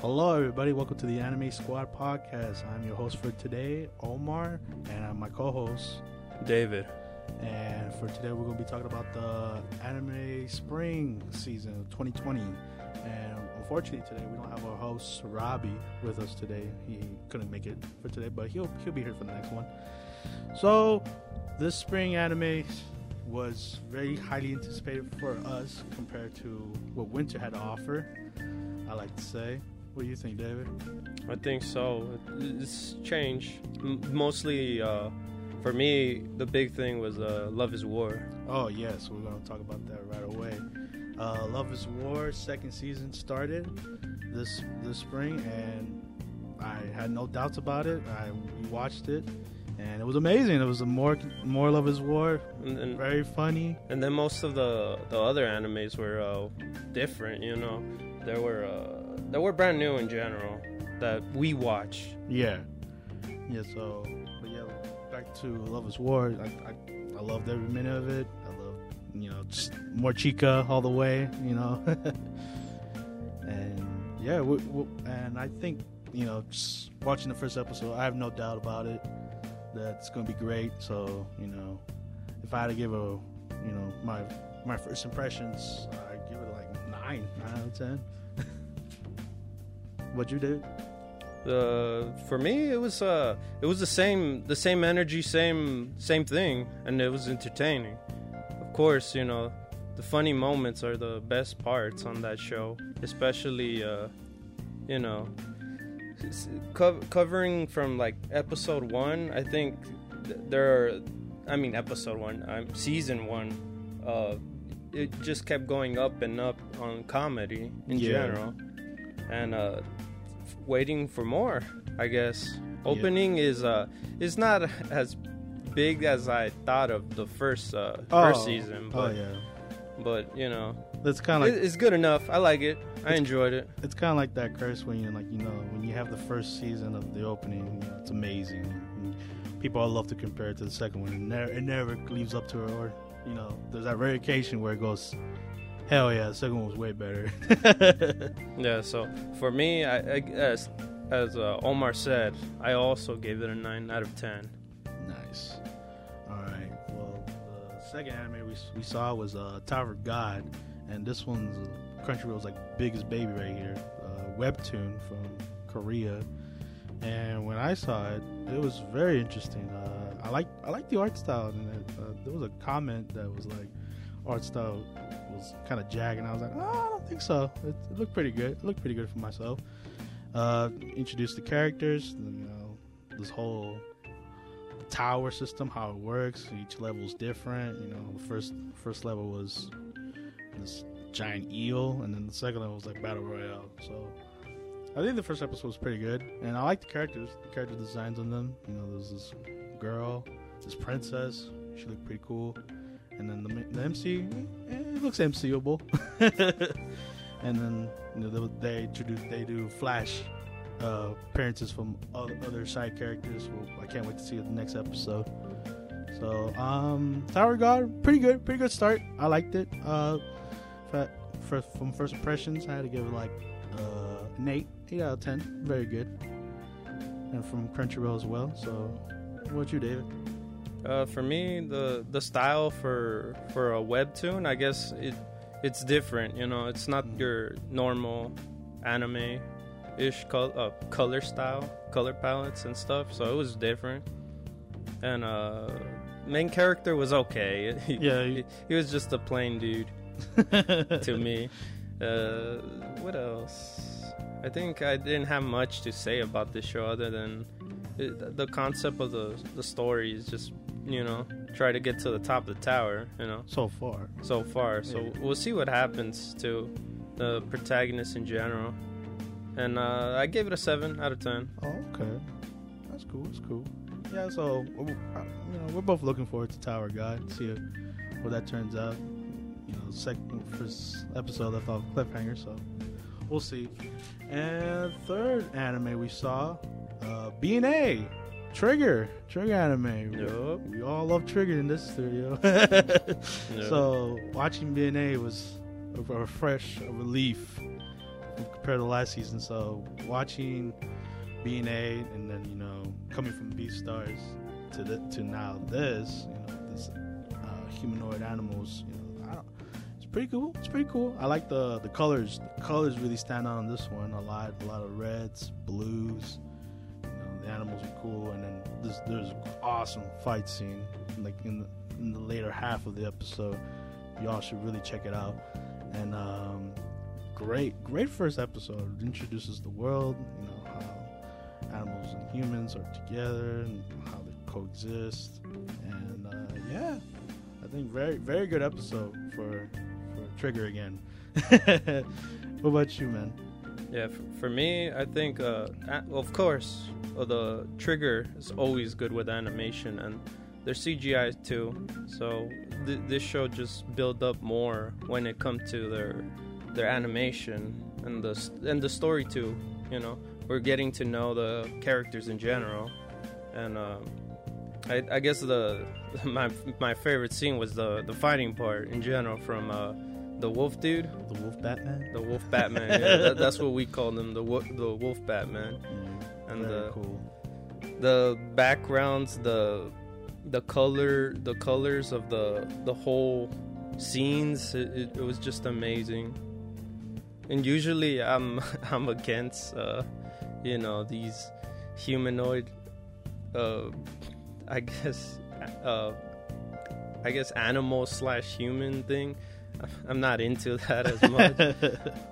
Hello, everybody. Welcome to the Anime Squad podcast. I'm your host for today, Omar, and I'm my co-host. David. And for today, we're going to be talking about the anime spring season of 2020. And unfortunately, today we don't have our host Robbie with us today. He couldn't make it for today, but he'll he'll be here for the next one. So, this spring anime was very highly anticipated for us compared to what winter had to offer. I like to say. What do you think, David? I think so. It's changed. M- mostly, uh, for me, the big thing was uh, Love is War. Oh, yes, we're going to talk about that right away. Uh, Love is War second season started this this spring, and I had no doubts about it. I watched it, and it was amazing. It was a more more Love is War, And, and, very funny. and then most of the, the other animes were uh, different, you know. There were uh, they were brand new in general that we watch. Yeah, yeah. So, but yeah, back to Love is War. I I, I loved every minute of it. I love you know just more Chica all the way. You know, and yeah, we, we, and I think you know just watching the first episode, I have no doubt about it that it's going to be great. So you know, if I had to give a you know my my first impressions, I give it like nine, nine out of ten. What'd you do? Uh, for me, it was uh, it was the same the same energy, same same thing, and it was entertaining. Of course, you know, the funny moments are the best parts on that show, especially uh, you know, co- covering from like episode one. I think th- there are, I mean, episode one, um, season one. Uh, it just kept going up and up on comedy in Yeah. general, and uh, waiting for more. I guess opening is uh is not as big as I thought of the first uh, first season, oh but yeah, but you know that's kind of like it's good enough. I like it. I enjoyed it. it's kind of like that curse when you like you know when you have the first season of the opening, you know, it's amazing. And people all love to compare it to the second one, and never, it never leaves up to it. Or you know, there's that rare occasion where it goes, hell yeah, the second one was way better. Yeah. So for me, I, I as as uh, Omar said, I also gave it a nine out of ten. nice. All right. Well, the second anime we, we saw was uh, Tower of God, and this one's uh, Crunchyroll's like biggest baby right here, uh, webtoon from Korea. And when I saw it, it was very interesting. Uh, I like I like the art style, and it, uh, there was a comment that was like, art style was kind of jagged, and I was like, oh, I don't think so. It, it looked pretty good. It looked pretty good for myself. Uh, introduced the characters, you know, this whole tower system, how it works. Each level is different. You know, the first first level was this giant eel, and then the second level was like battle royale. So I think the first episode was pretty good, and I like the characters, the character designs on them. You know, there's this girl, this princess. She looked pretty cool, and then the the MC, eh, it looks MCable. and then you know they, introduce they do flash uh, appearances from other, side characters. I can't wait to see the next episode. So, um, Tower God, pretty good, pretty good start. I liked it. Uh, for, for, from first impressions, I had to give it like uh, an eight, eight out of ten. Very good. And from Crunchyroll as well. So, what you, David? Uh, for me, the the style for for a webtoon, I guess it it's different. You know, it's not your normal anime ish col- uh, color style, color palettes and stuff. So it was different. And uh, main character was okay. He, Yeah, he, he was just a plain dude to me. Uh, what else? I think I didn't have much to say about this show other than it, the concept of the the story is just you know try to get to the top of the tower. You know, so far. so far. So Yeah. we'll see what happens to the protagonist in general. And uh, I gave it a seven out of ten. Oh, okay. That's cool. That's cool. Yeah, so you know, we're both looking forward to Tower God. See what that turns out. You know, second first episode left off cliffhanger, so we'll see. And third anime we saw, uh, B&A, Trigger, Trigger anime. Yup. We all love Trigger in this studio. So watching B&A was a, a fresh a relief compared to last season. So watching BNA and then you know coming from Beastars to the, to now this, you know, this uh, humanoid animals. You know, I don't, it's pretty cool. It's pretty cool. I like the the colors. The colors really stand out on this one. A lot, a lot of reds, blues. Animals are cool, and then this, there's an awesome fight scene like in the, in the later half of the episode. Y'all should really check it out. And um, great, great first episode. It introduces the world. You know how animals and humans are together and how they coexist. And uh, yeah, I think very, very good episode for for Trigger again. what about you, man? Yeah, for, me, I think, uh, of course, the trigger is always good with animation and their CGI too. So th- this show just build up more when it comes to their their animation and the and the story too. You know, we're getting to know the characters in general, and um, I, I guess the my my favorite scene was the the fighting part in general from uh, the wolf dude. The Wolf Batman. The Wolf Batman. yeah, that, that's what we call them. The wo- the Wolf Batman. Yeah, And the cool. the backgrounds, the the color, the colors of the the whole scenes. It, it, it was just amazing. And usually, I'm I'm against, uh, you know, these humanoid, uh, I guess, uh, I guess animal slash human thing. I'm not into that as much.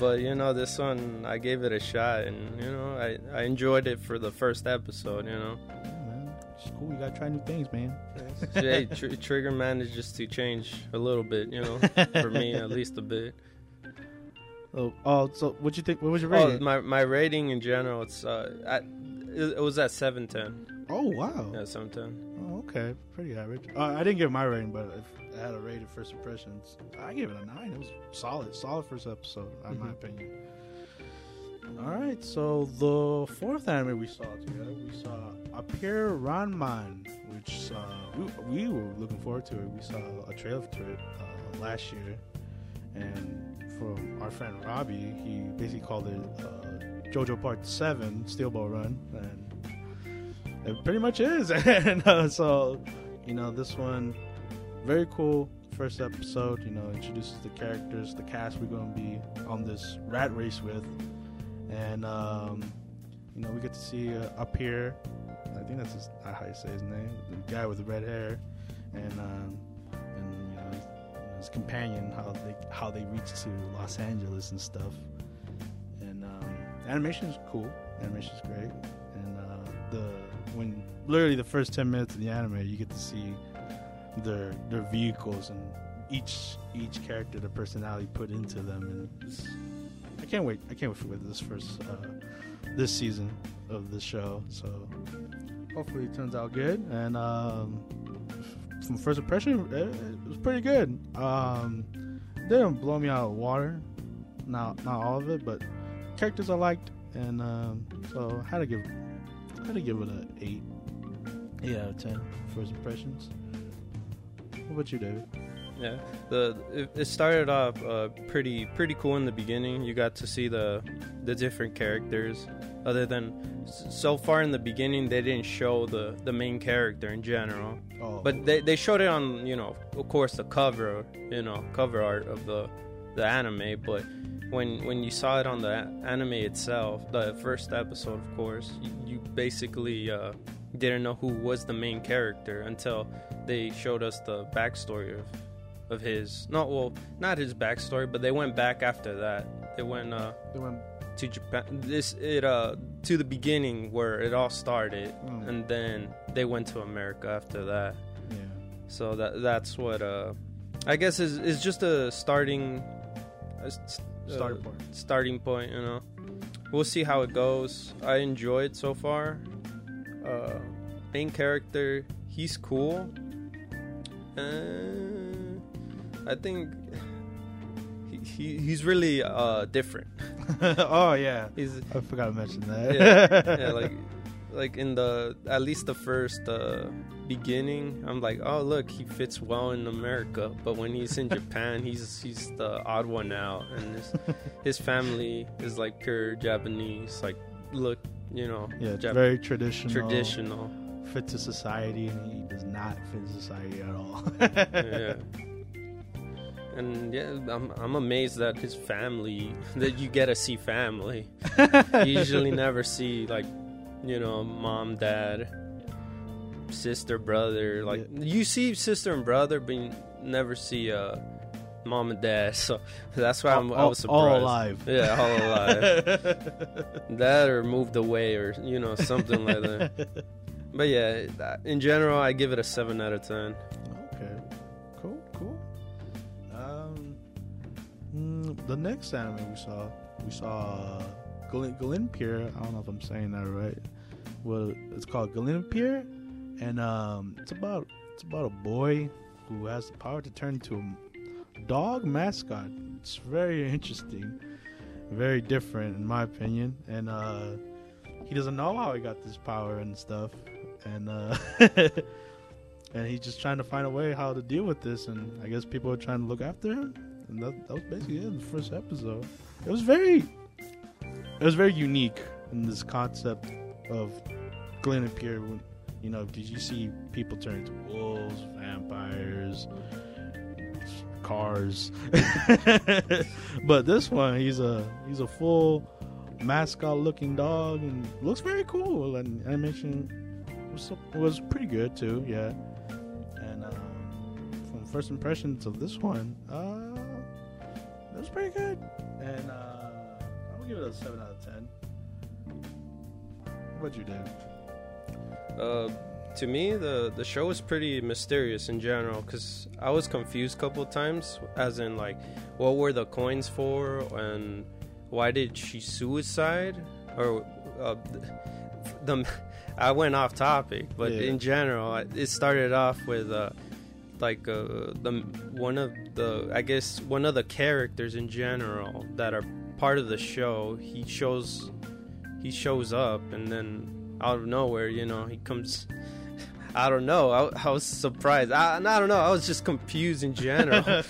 But you know, this one I gave it a shot, and you know, I I enjoyed it for the first episode. You know, Yeah, man. It's cool. You gotta try new things, man. hey, tr- Trigger managed to change a little bit. You know, for me at least a bit. Oh, oh, so what you think? What was your rating? Oh, rating? my my rating in general, it's uh, at, it, it was at seven ten. Oh, wow. Yeah, seven ten. Oh, okay, pretty average. Uh, I didn't give my rating, but if I had a rated first impressions, I gave it a nine. It was solid, solid first episode, in my Mhm. opinion. All right, so the fourth anime we saw together, we saw Appare-Ranman, which uh, we, we were looking forward to it. We saw a trailer to it uh, last year, and from our friend Robbie, he basically called it uh, JoJo Part Seven Steel Ball Run, and it pretty much is. and uh, so, you know, this one very cool first episode. You know, introduces the characters, the cast we're going to be on this rat race with, and um, you know, we get to see uh, Appare. I think that's how you say his name, the guy with the red hair, and um, and you know, his, his companion, how they how they reach to Los Angeles and stuff. And um, animation is cool. Animation is great, and uh, the when literally the first ten minutes of the anime, you get to see their their vehicles and each each character, the personality put into them, and I can't wait. I can't wait for this first uh, this season of the show. So hopefully it turns out good. And um, from first impression, it, it was pretty good. Um, didn't blow me out of water. Not not all of it, but characters I liked, and um, so I had to give I had to give it a eight. Eight out of ten. First impressions. What about you, David? Yeah, the it, it started off uh, pretty pretty cool in the beginning. You got to see the the different characters. Other than so far in the beginning, they didn't show the the main character in general, Oh, but they they showed it on you know of course the cover you know cover art of the the anime. But when when you saw it on the anime itself, the first episode, of course, you, you basically uh, didn't know who was the main character until they showed us the backstory of of his not well not his backstory but they went back after that they went uh they went. to japan this it uh to the beginning where it all started Mm, and then they went to america after that yeah. so that that's what uh i guess is is just a starting a s- Start uh, point. starting point you know. We'll see how it goes. I enjoyed so far. Uh main character he's cool. Uh, i think he, he he's really uh different. Oh yeah, he's I forgot to mention that. yeah, yeah like like in the at least the first uh, beginning, I'm like, oh look, he fits well in America. But when he's in Japan, he's he's the odd one out, and his, his family is like pure Japanese. Like, look, you know, Yeah, Jap- very traditional. traditional. Fit to society, and he does not fit society at all. yeah. And yeah, I'm I'm amazed that his family that you get to see family. you usually never see like, you know, mom, dad, sister, brother. Like you see sister and brother, but you never see uh, mom and dad. So that's why I'm, I was surprised. all alive. Yeah, all alive. that or moved away or you know something like that. But yeah, in general, I give it a seven out of ten. Okay, cool, cool. Um, mm, the next anime we saw, we saw uh, Glen, Glenpier. I don't know if I'm saying that right. Well, it's called Glenpier, and um, it's about it's about a boy who has the power to turn into a dog mascot. It's very interesting, very different in my opinion, and uh, he doesn't know how he got this power and stuff, and uh, and he's just trying to find a way how to deal with this. And I guess people are trying to look after him, and that, that was basically it. The first episode, it was very, it was very unique in this concept of Glenn and Pierre. You know, did you see people turn into wolves, vampires, cars? but this one, he's a he's a full mascot looking dog and looks very cool. And animation was was pretty good too. Yeah, and um, from first impressions of this one, uh, it was pretty good. And uh, I would give it a seven out of ten. What you did? Uh, to me, the the show was pretty mysterious in general because I was confused a couple of times, as in like, what were the coins for, and why did she suicide, or uh, the. I went off topic, but Yeah. in general, it started off with uh, like uh, the one of the I guess one of the characters in general that are part of the show. He shows he shows up and then out of nowhere, you know, he comes. I don't know. I, I was surprised. I, I don't know. I was just confused in general.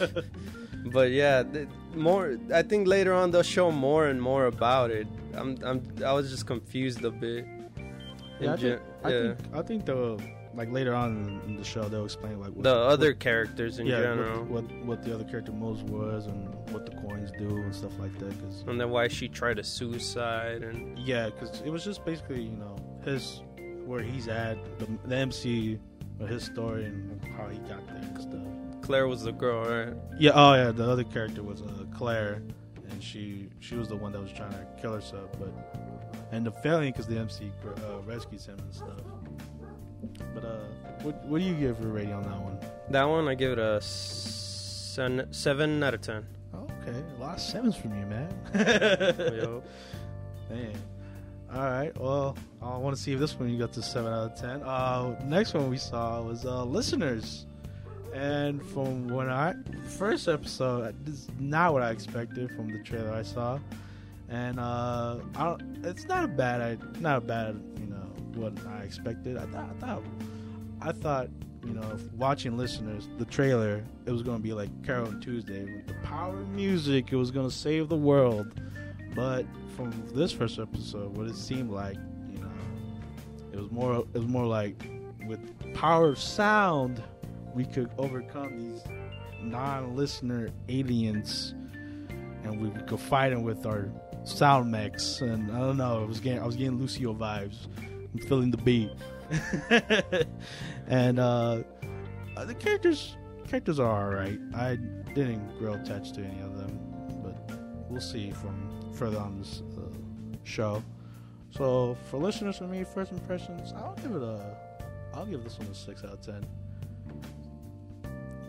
but yeah, th- more. I think later on they'll show more and more about it. I'm. I'm. I was just confused a bit. Yeah, I, gen- think, I yeah. think I think the like later on in the show they'll explain like what, the what- other characters in yeah, general, what, what what the other character moves was and what the coins do and stuff like that. Cause, and then why she tried to suicide and yeah, because it was just basically you know where he's at the, the MC his story and how he got there and stuff. Claire was the girl, right? Yeah. Oh yeah. The other character was uh, Claire, and she she was the one that was trying to kill herself, but and the failing because the MC uh, rescues him and stuff. But uh, what what do you give a rating on that one? That one I give it a seven, seven out of ten. Okay, a lot of sevens from you, man. Yo. Man. All right. Well, I want to see if this one you got to seven out of ten. Uh, next one we saw was uh, listeners, and from when I first episode, this is not what I expected from the trailer I saw, and uh, I don't, it's not a bad, I not a bad, you know, what I expected. I thought, I thought, I thought, you know, watching listeners, the trailer, it was going to be like Carol and Tuesday with the power of music. It was going to save the world. But from this first episode, what it seemed like, you know, it was more it was more like with power of sound, we could overcome these non-listener aliens, and we could fight them with our sound mix. And I don't know, it was getting I was getting Lucio vibes. I'm feeling the beat, and uh, uh, the characters characters are all right. I didn't grow attached to any of them, but we'll see from on this uh, show. So for listeners, for me, first impressions, I'll give it a, I'll give this one a six out of ten.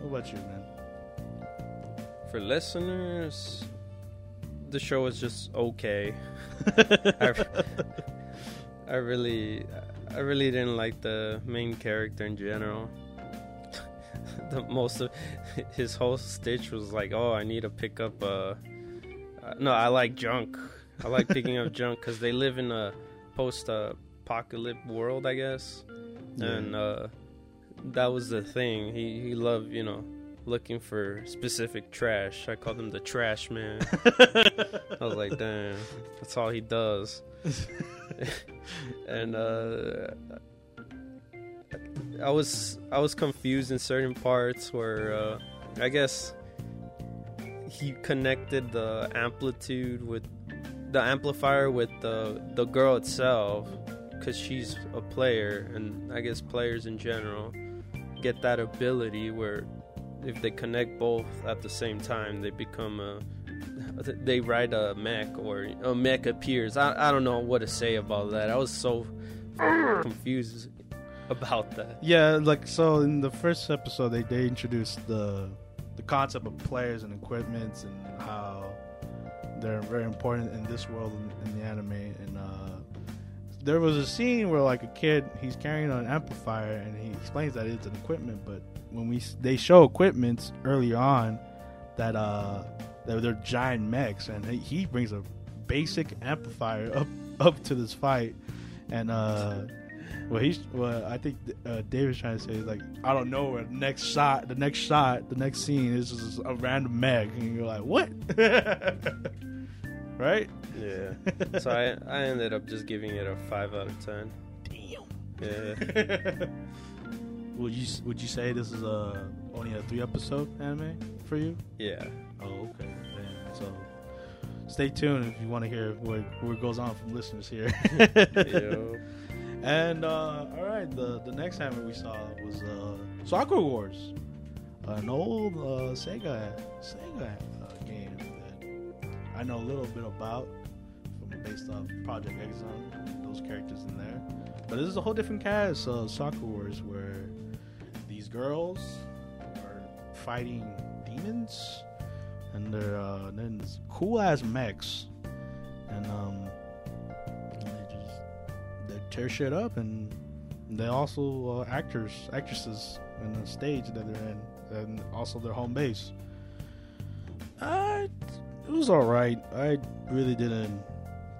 What about you, man? For listeners, the show is just okay. I, I really, I really didn't like the main character in general. the most of his whole stitch was like, "Oh, I need to pick up uh, uh no, I like junk. I like picking up junk because they live in a post post-apocalyptic world, I guess. Yeah. And uh, that was the thing. He he loved, you know, looking for specific trash. I called him the trash man. I was like, damn, that's all he does. and uh, I was I was confused in certain parts where uh, I guess he connected the amplitude with the amplifier with the the girl itself because she's a player and I guess players in general get that ability where if they connect both at the same time they become a they ride a mech or a mech appears. I, I don't know what to say about that. I was so confused about that. Yeah, like so in the first episode they, they introduced the the concept of players and equipments and how they're very important in this world in, in the anime. And uh there was a scene where like a kid he's carrying an amplifier and he explains that it's an equipment but when we they show equipments early on that uh that they're giant mechs and he brings a basic amplifier up up to this fight. And uh well, he's well. I think uh, David's trying to say is like I don't know where the next shot, the next shot, the next scene is just a random meg, and you're like, what? right? yeah so I, I ended up just giving it a 5 out of 10 Damn. yeah would you would you say this is a only a three episode anime for you? yeah Oh, okay. So stay tuned if you want to hear what what goes on from listeners here. And uh, all right, the the next anime we saw was uh, Sakura Wars, an old uh, Sega Sega uh, game that I know a little bit about from based off Project X Zone, those characters in there. But this is a whole different cast of Sakura Wars where these girls are fighting demons, and they're uh, cool ass mechs, and um, tear shit up, and they also uh, actors actresses in the stage that they're in, and also their home base. Uh, it was all right. I really didn't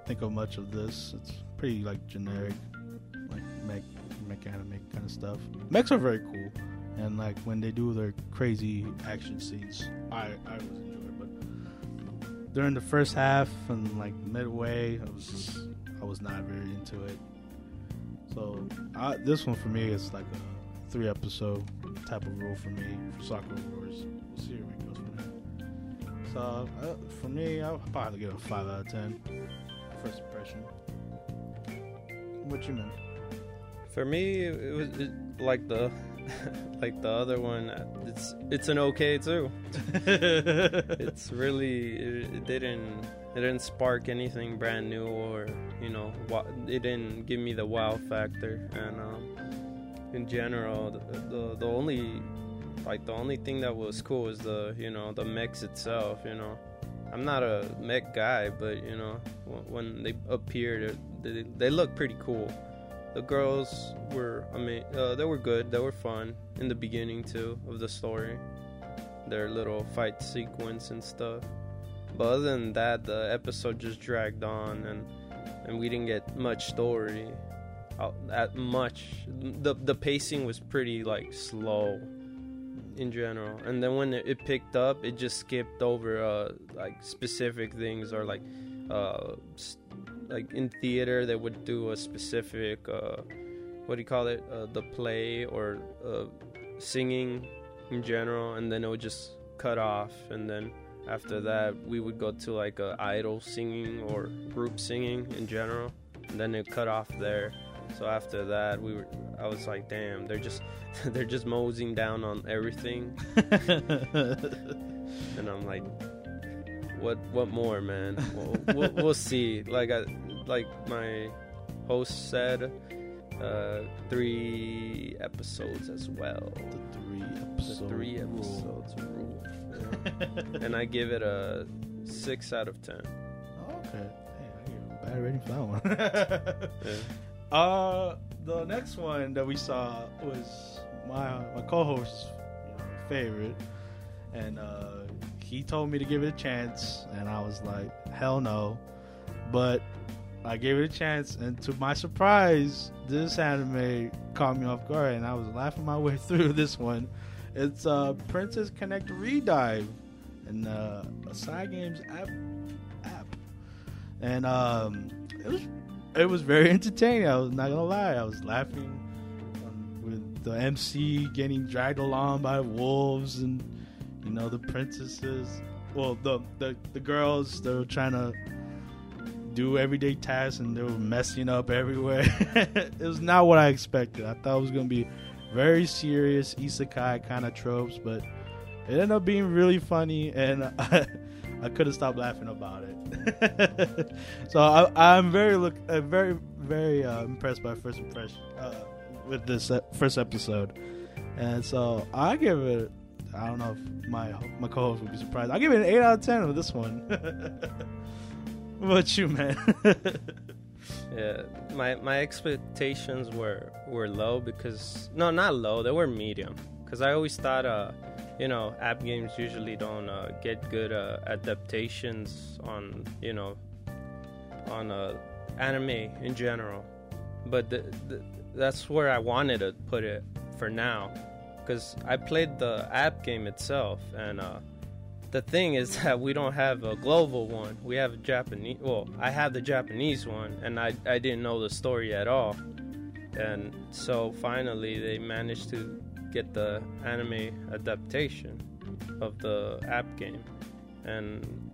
think of much of this. It's pretty like generic, like mech, mech anime kind of stuff. Mechs are very cool, and like when they do their crazy action scenes, I I was enjoying. But during the first half and like midway, I was just I was not very into it. So I, this one for me is like a three episode type of rule for me for Sakura Wars. We'll see where it goes from there. So uh, for me, I'll probably give it a five out of ten. First impression. What you mean? For me, it was it, like the like the other one. It's it's an okay too. It's really it, it didn't it didn't spark anything brand new or you know it didn't give me the wow factor. And um, in general, the, the the only like the only thing that was cool was the you know the mix itself. You know, I'm not a mech guy, but you know when, when they appeared, they they look pretty cool the girls were i mean uh, they were good they were fun in the beginning too of the story. Their little fight sequence and stuff. But other than that the episode just dragged on and and we didn't get much story that much. The the pacing was pretty like slow in general. And then when it, picked up it just skipped over uh like specific things or like uh like in theater they would do a specific uh what do you call it? Uh, the play or uh, singing in general and then it would just cut off and then after that we would go to like a idol singing or group singing in general and then it cut off there. So after that we were i was like damn they're just they're just moseying down on everything. And i'm like what what more man we'll, we'll, we'll see like I, like my host said uh three episodes as well the three episodes. the three episodes rule Yeah. and i give it a six out of ten okay. Hey, I gave a bad rating for that one. yeah. Uh, the next one that we saw was my my co-host's favorite, and uh, he told me to give it a chance, and I was like, hell no. But I gave it a chance, and to my surprise, this anime caught me off guard, and I was laughing my way through this one. It's uh, Princess Connect Re:Dive, and uh, a Games app app, and um, it was it was very entertaining. I was not gonna lie, I was laughing with the MC getting dragged along by wolves, and you know the princesses. Well, the the, the girls they were trying to do everyday tasks and they were messing up everywhere. it was not what I expected. I thought it was gonna be very serious isekai kind of tropes, but it ended up being really funny, and I, I couldn't stop laughing about it. so I, am very look, uh, very very uh, impressed by first impression uh, with this uh, first episode, and so I give it. I don't know if my my co-host would be surprised. I'll give it an eight out of ten with this one. what about you, man? yeah, my my expectations were were low because no, not low. They were medium because I always thought, uh, you know, app games usually don't uh, get good uh, adaptations on you know on uh, anime in general. But the, the, that's where I wanted to put it for now because I played the app game itself and. Uh, the thing is that we don't have a global one. We have a Japanese. Well, I have the Japanese one, and I I didn't know the story at all. And so finally, they managed to get the anime adaptation of the app game, and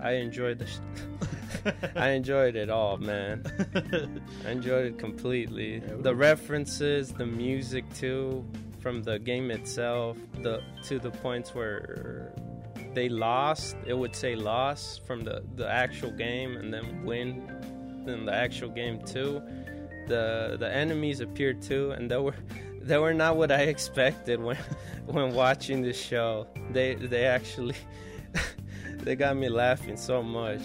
I enjoyed the. Sh- I enjoyed it all, man. I enjoyed it completely. The references, the music too, from the game itself, the to the points where they lost, it would say loss from the, the actual game and then win in the actual game too. The the enemies appeared too and they were they were not what I expected when when watching the show. They they actually they got me laughing so much.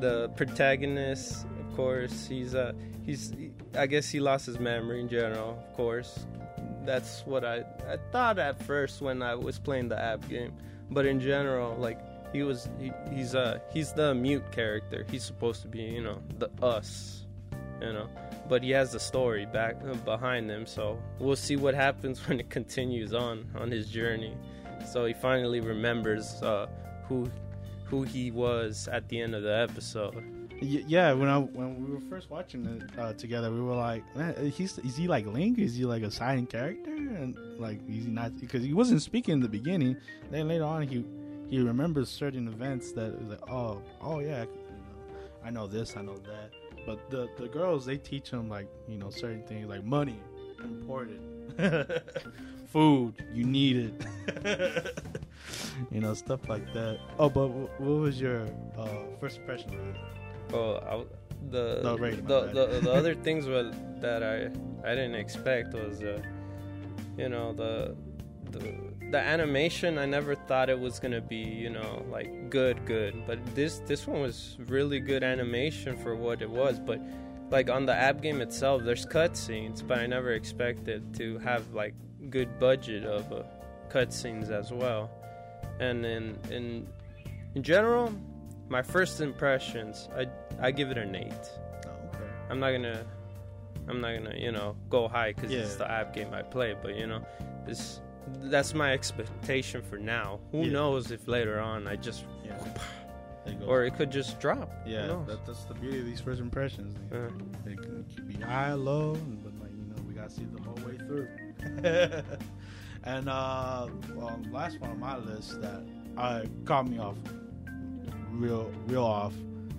the protagonist, of course, he's uh he's I guess he lost his memory in general, of course. That's what I I thought at first when I was playing the app game but in general, like he was, he, he's uh he's the mute character. He's supposed to be, you know, the us, you know. But he has the story back uh, behind him, so we'll see what happens when it continues on on his journey. So he finally remembers uh, who who he was at the end of the episode. Yeah, when I when we were first watching it uh, together, we were like, he's is he like Link? Is he like a silent character? And like, is he not? Because he wasn't speaking in the beginning. Then later on, he he remembers certain events that was like, oh, oh yeah, I know this, I know that. But the the girls they teach him like you know certain things like money important, food you need it, you know stuff like that. Oh, but what was your uh, first impression Well, I, the no, right, the, the, the other things that I I didn't expect was uh, you know the the the animation I never thought it was gonna be you know like good good. But this this one was really good animation for what it was. But like on the app game itself there's cutscenes but I never expected to have like good budget of uh, cutscenes as well. And in in in general my first impressions, I I give it an eight. Oh, okay. I'm not gonna, I'm not gonna, you know, go high because yeah. it's the app game I play. But you know, this that's my expectation for now. Who yeah. knows if later on I just, yeah. or it could just drop. Yeah, that, that's the beauty of these first impressions. Uh, it can be high, low, but like you know, we gotta see the whole way through. and uh, well, last one on my list that uh, caught me off real real off.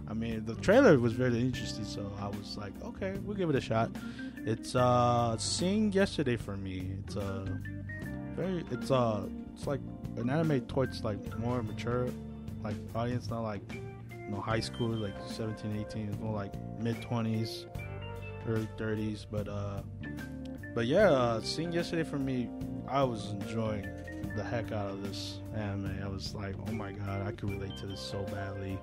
I mean, the trailer was very interesting, so I was like, okay, we'll give it a shot. It's uh Singing Yesterday for Me. It's uh very it's uh it's like an anime towards like more mature like audience, not like you know high school like 17, 18, it's more like mid 20s, early 30s, but uh but yeah, uh, Singing Yesterday for Me, I was enjoying the heck out of this anime. I was like, oh my god, I could relate to this so badly.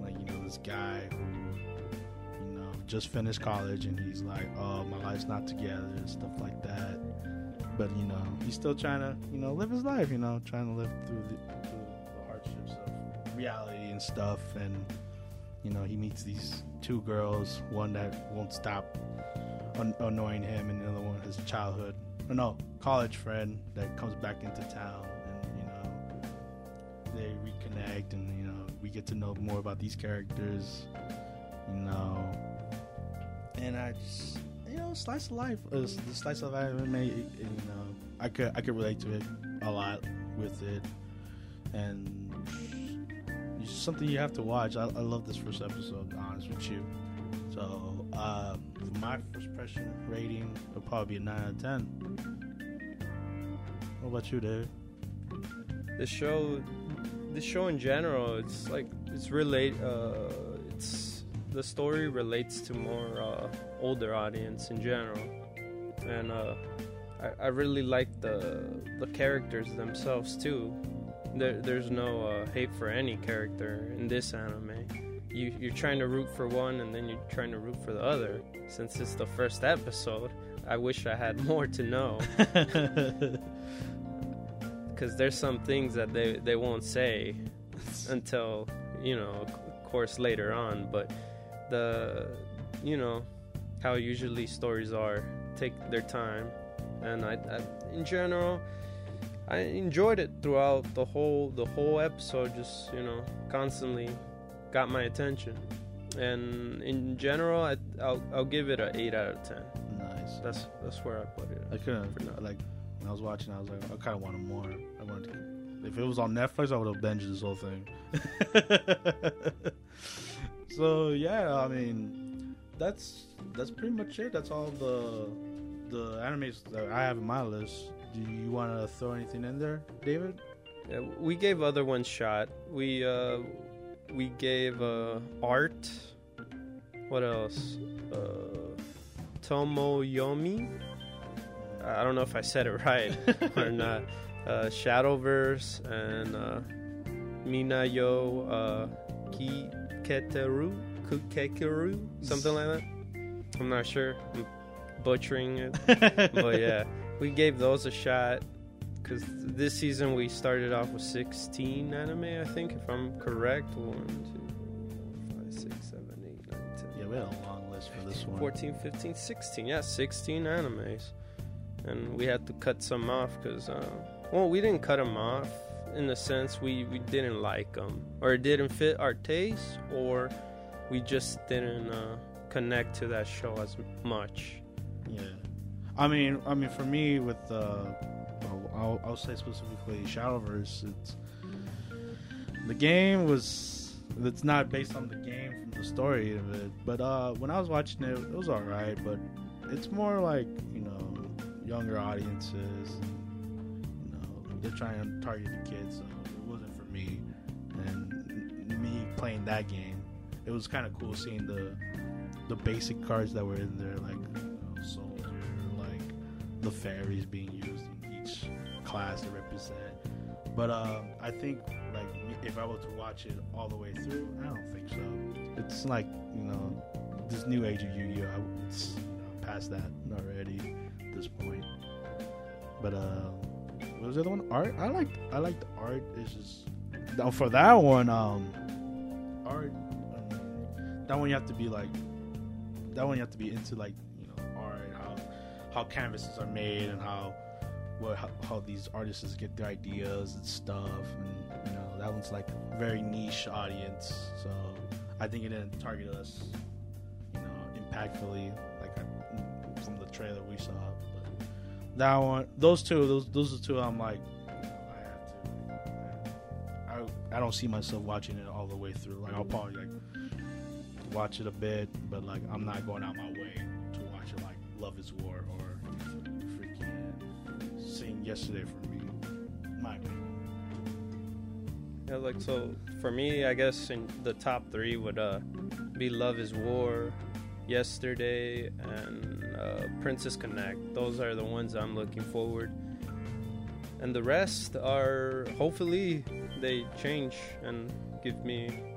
Like, you know, this guy who, you know, just finished college and he's like, oh, my life's not together and stuff like that. But, you know, he's still trying to, you know, live his life, you know, trying to live through the, through the hardships of reality and stuff. And, you know, he meets these two girls, one that won't stop an- annoying him, and the other one his childhood, or no, college friend that comes back into town, and you know, they reconnect, and you know, we get to know more about these characters, you know, and I just, you know, slice of life, uh, the slice of life anime, you know, I could I could relate to it a lot with it, and it's something you have to watch. I, I love this first episode, honest with you. So, uh, for my first impression rating, it'll probably be a 9 out of 10. What about you, Dave? the show the show in general it's like it's relate uh it's the story relates to more uh older audience in general and uh I, I really like the the characters themselves too there, there's no uh, hate for any character in this anime you you're trying to root for one and then you're trying to root for the other. Since it's the first episode i wish i had more to know. Because there's some things that they, they won't say until you know of course later on. But the you know how usually stories are take their time. And I, I in general i enjoyed it throughout the whole the whole episode just you know constantly got my attention and in general I, I'll, I'll give it a 8 out of 10 nice. that's that's where i put it I couldn't, like, when I was watching, I was like, I kind of wanted more. I wanted to, if it was on Netflix, I would have binged this whole thing. so, yeah, I mean, that's that's pretty much it. That's all the the animes that I have in my list. Do you want to throw anything in there, David? Yeah, we gave other ones shot. We uh, we gave uh, art. What else? Uh, Tomoyomi. I don't know if I said it right or not. Uh, Shadowverse and uh, Minayo uh, Kiketeru, Kukekeru, something like that. I'm not sure. I'm butchering it but yeah, we gave those a shot because this season we started off with 16 anime, I think, if I'm correct. 1, 2, 3, 4, 5, 6, 7, 8, 9, 10, Yeah, we had a long list for this one. 14, 15, 16. Yeah, 16 animes. And we had to cut some off because, uh, well, we didn't cut them off in the sense we, we didn't like them or it didn't fit our taste or we just didn't uh, connect to that show as much. Yeah, I mean, I mean, for me, with uh, I'll, I'll say specifically Shadowverse, it's the game was it's not based on the game from the story of it, but uh, when I was watching it, it was all right, but it's more like you know younger audiences, and, you know, they're trying to target the kids, so it wasn't for me, and me playing that game, it was kind of cool seeing the the basic cards that were in there, like you know, soldier, like the fairies being used class to represent. But um, I think like if I were to watch it all the way through, I don't think so. It's like you know this new age of Yu-Gi-Oh. It's you know, past that already at this point. But uh, what was the other one? Art. I like I like the art. It's just for that one. Um, art. Um, that one you have to be like that one you have to be into like you know art how how canvases are made and how how, how these artists get their ideas and stuff and you know that one's like very niche audience so i think it didn't target us you know impactfully like from the trailer we saw but that one those two those those are two i'm like i have to I, I don't see myself watching it all the way through like i'll probably like watch it a bit, but like I'm not going out my way to watch it like Love is War or Yesterday for me. My opinion. Yeah, like so for me, I guess in the top three would uh, be Love Is War, Yesterday, and uh, Princess Connect. Those are the ones I'm looking forward. And the rest are hopefully they change and give me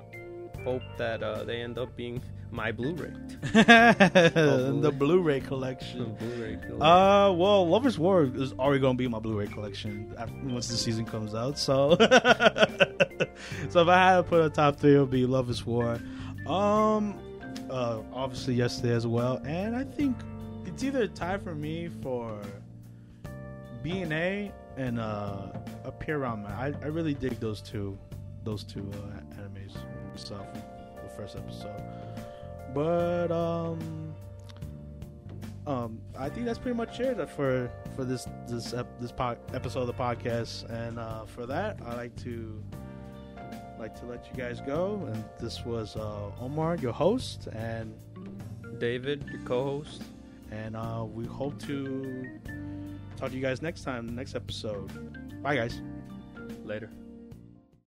hope that uh, they end up being my Blu-ray. the Blu-ray collection. The Blu-ray. collection. Uh, well, Love is War is already gonna be my Blu-ray collection after, once the season comes out. So, so if I had to put a top three, it would be Love is War. Um, uh, obviously yesterday as well, and I think it's either a tie for me for B and A and uh, a Man. I, I really dig those two, those two uh, animes from the first episode. But um, um, I think that's pretty much it for for this this ep- this po- episode of the podcast. And uh, for that, I like to like to let you guys go. And this was uh, Omar, your host, and David, your co-host. and uh, we hope to talk to you guys next time, next episode. Bye, guys. Later.